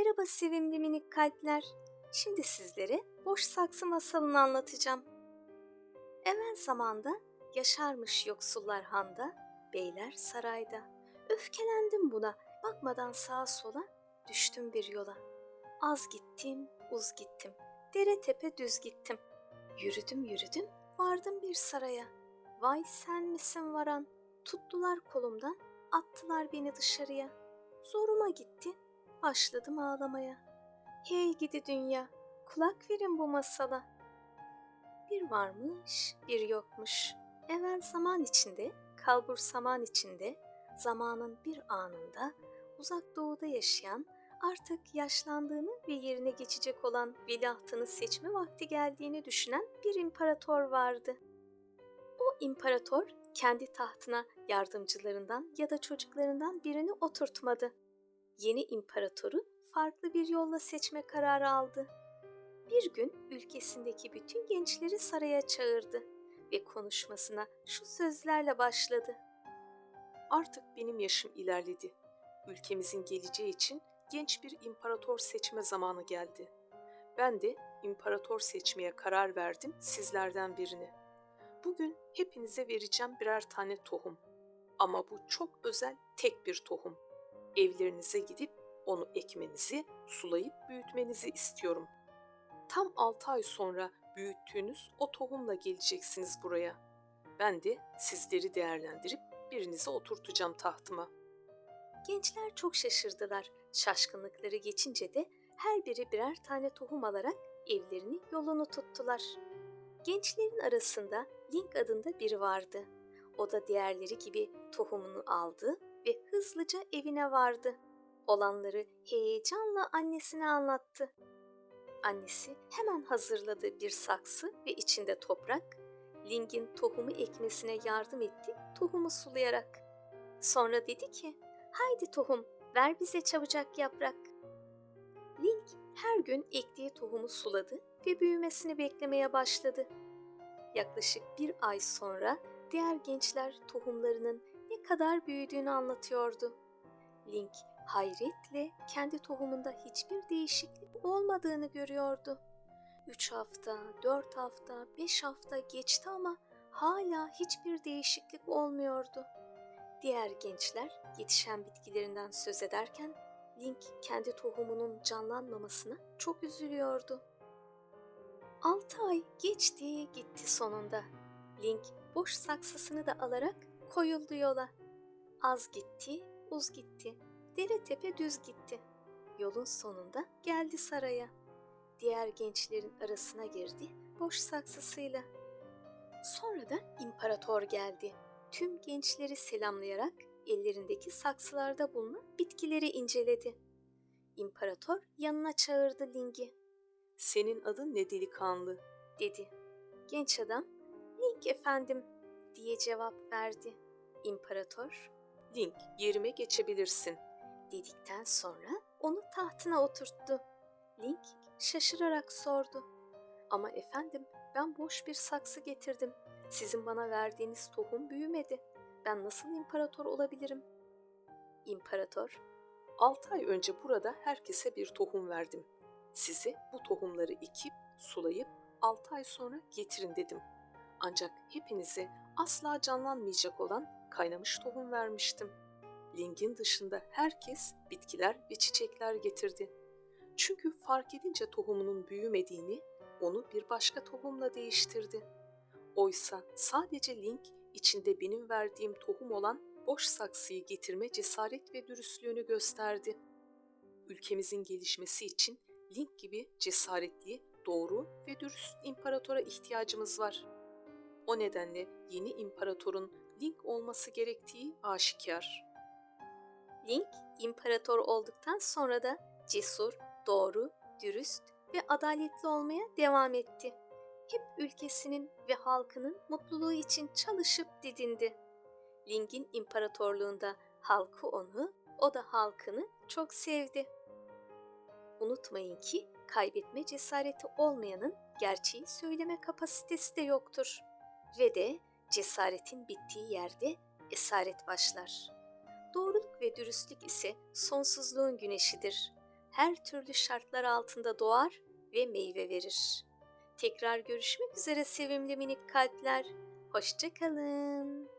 Merhaba sevimli minik kalpler. Şimdi sizlere boş saksı masalını anlatacağım. Evvel zamanda yaşarmış yoksullar handa, beyler sarayda. Öfkelendim buna, bakmadan sağa sola, düştüm bir yola. Az gittim, uz gittim, dere tepe düz gittim. Yürüdüm yürüdüm, vardım bir saraya. Vay sen misin varan? Tuttular kolumdan, attılar beni dışarıya. Zoruma gitti, başladım ağlamaya. Hey gidi dünya, kulak verin bu masala. Bir varmış, bir yokmuş. Evvel zaman içinde, kalbur saman içinde, zamanın bir anında, uzak doğuda yaşayan, artık yaşlandığını ve yerine geçecek olan veliahtını seçme vakti geldiğini düşünen bir imparator vardı. O imparator kendi tahtına yardımcılarından ya da çocuklarından birini oturtmadı. Yeni imparatoru farklı bir yolla seçme kararı aldı. Bir gün ülkesindeki bütün gençleri saraya çağırdı ve konuşmasına şu sözlerle başladı. Artık benim yaşım ilerledi. Ülkemizin geleceği için genç bir imparator seçme zamanı geldi. Ben de imparator seçmeye karar verdim sizlerden birini. Bugün hepinize vereceğim birer tane tohum. Ama bu çok özel tek bir tohum. Evlerinize gidip onu ekmenizi, sulayıp büyütmenizi istiyorum. Tam 6 ay sonra büyüttüğünüz o tohumla geleceksiniz buraya. Ben de sizleri değerlendirip birinize oturtacağım tahtıma. Gençler çok şaşırdılar. Şaşkınlıkları geçince de her biri birer tane tohum alarak evlerini yolunu tuttular. Gençlerin arasında Link adında biri vardı. O da diğerleri gibi tohumunu aldı ve hızlıca evine vardı. Olanları heyecanla annesine anlattı. Annesi hemen hazırladı bir saksı ve içinde toprak. Link'in tohumu ekmesine yardım etti, tohumu sulayarak. Sonra dedi ki, haydi tohum, ver bize çabucak yaprak. Link her gün ektiği tohumu suladı ve büyümesini beklemeye başladı. Yaklaşık bir ay sonra diğer gençler tohumlarının ne kadar büyüdüğünü anlatıyordu. Link hayretle kendi tohumunda hiçbir değişiklik olmadığını görüyordu. Üç hafta, dört hafta, beş hafta geçti ama hala hiçbir değişiklik olmuyordu. Diğer gençler yetişen bitkilerinden söz ederken Link kendi tohumunun canlanmamasına çok üzülüyordu. Altı ay geçti gitti sonunda. Link boş saksısını da alarak koyuldu yola. Az gitti, uz gitti. Dere tepe düz gitti. Yolun sonunda geldi saraya. Diğer gençlerin arasına girdi boş saksısıyla. Sonra da imparator geldi. Tüm gençleri selamlayarak ellerindeki saksılarda bulunan bitkileri inceledi. İmparator yanına çağırdı Ling'i. Senin adın ne delikanlı? dedi. Genç adam, Ling efendim diye cevap verdi. İmparator, Link, yerime geçebilirsin. dedikten sonra onu tahtına oturttu. Link şaşırarak sordu. Ama efendim ben boş bir saksı getirdim. Sizin bana verdiğiniz tohum büyümedi. Ben nasıl imparator olabilirim? İmparator, Altı ay önce burada herkese bir tohum verdim. Size bu tohumları ekip, sulayıp altı ay sonra getirin dedim. Ancak hepinize asla canlanmayacak olan kaynamış tohum vermiştim. Link'in dışında herkes bitkiler ve çiçekler getirdi. Çünkü fark edince tohumunun büyümediğini onu bir başka tohumla değiştirdi. Oysa sadece Link içinde benim verdiğim tohum olan boş saksıyı getirme cesaret ve dürüstlüğünü gösterdi. Ülkemizin gelişmesi için Link gibi cesaretli, doğru ve dürüst imparatora ihtiyacımız var. O nedenle yeni imparatorun Link olması gerektiği aşikar. Link imparator olduktan sonra da cesur, doğru, dürüst ve adaletli olmaya devam etti. Hep ülkesinin ve halkının mutluluğu için çalışıp didindi. Link'in imparatorluğunda halkı onu, o da halkını çok sevdi. Unutmayın ki kaybetme cesareti olmayanın gerçeği söyleme kapasitesi de yoktur. Ve de cesaretin bittiği yerde esaret başlar. Doğruluk ve dürüstlük ise sonsuzluğun güneşidir. her türlü şartlar altında doğar ve meyve verir. Tekrar görüşmek üzere sevimli minik kalpler. Hoşçakalın.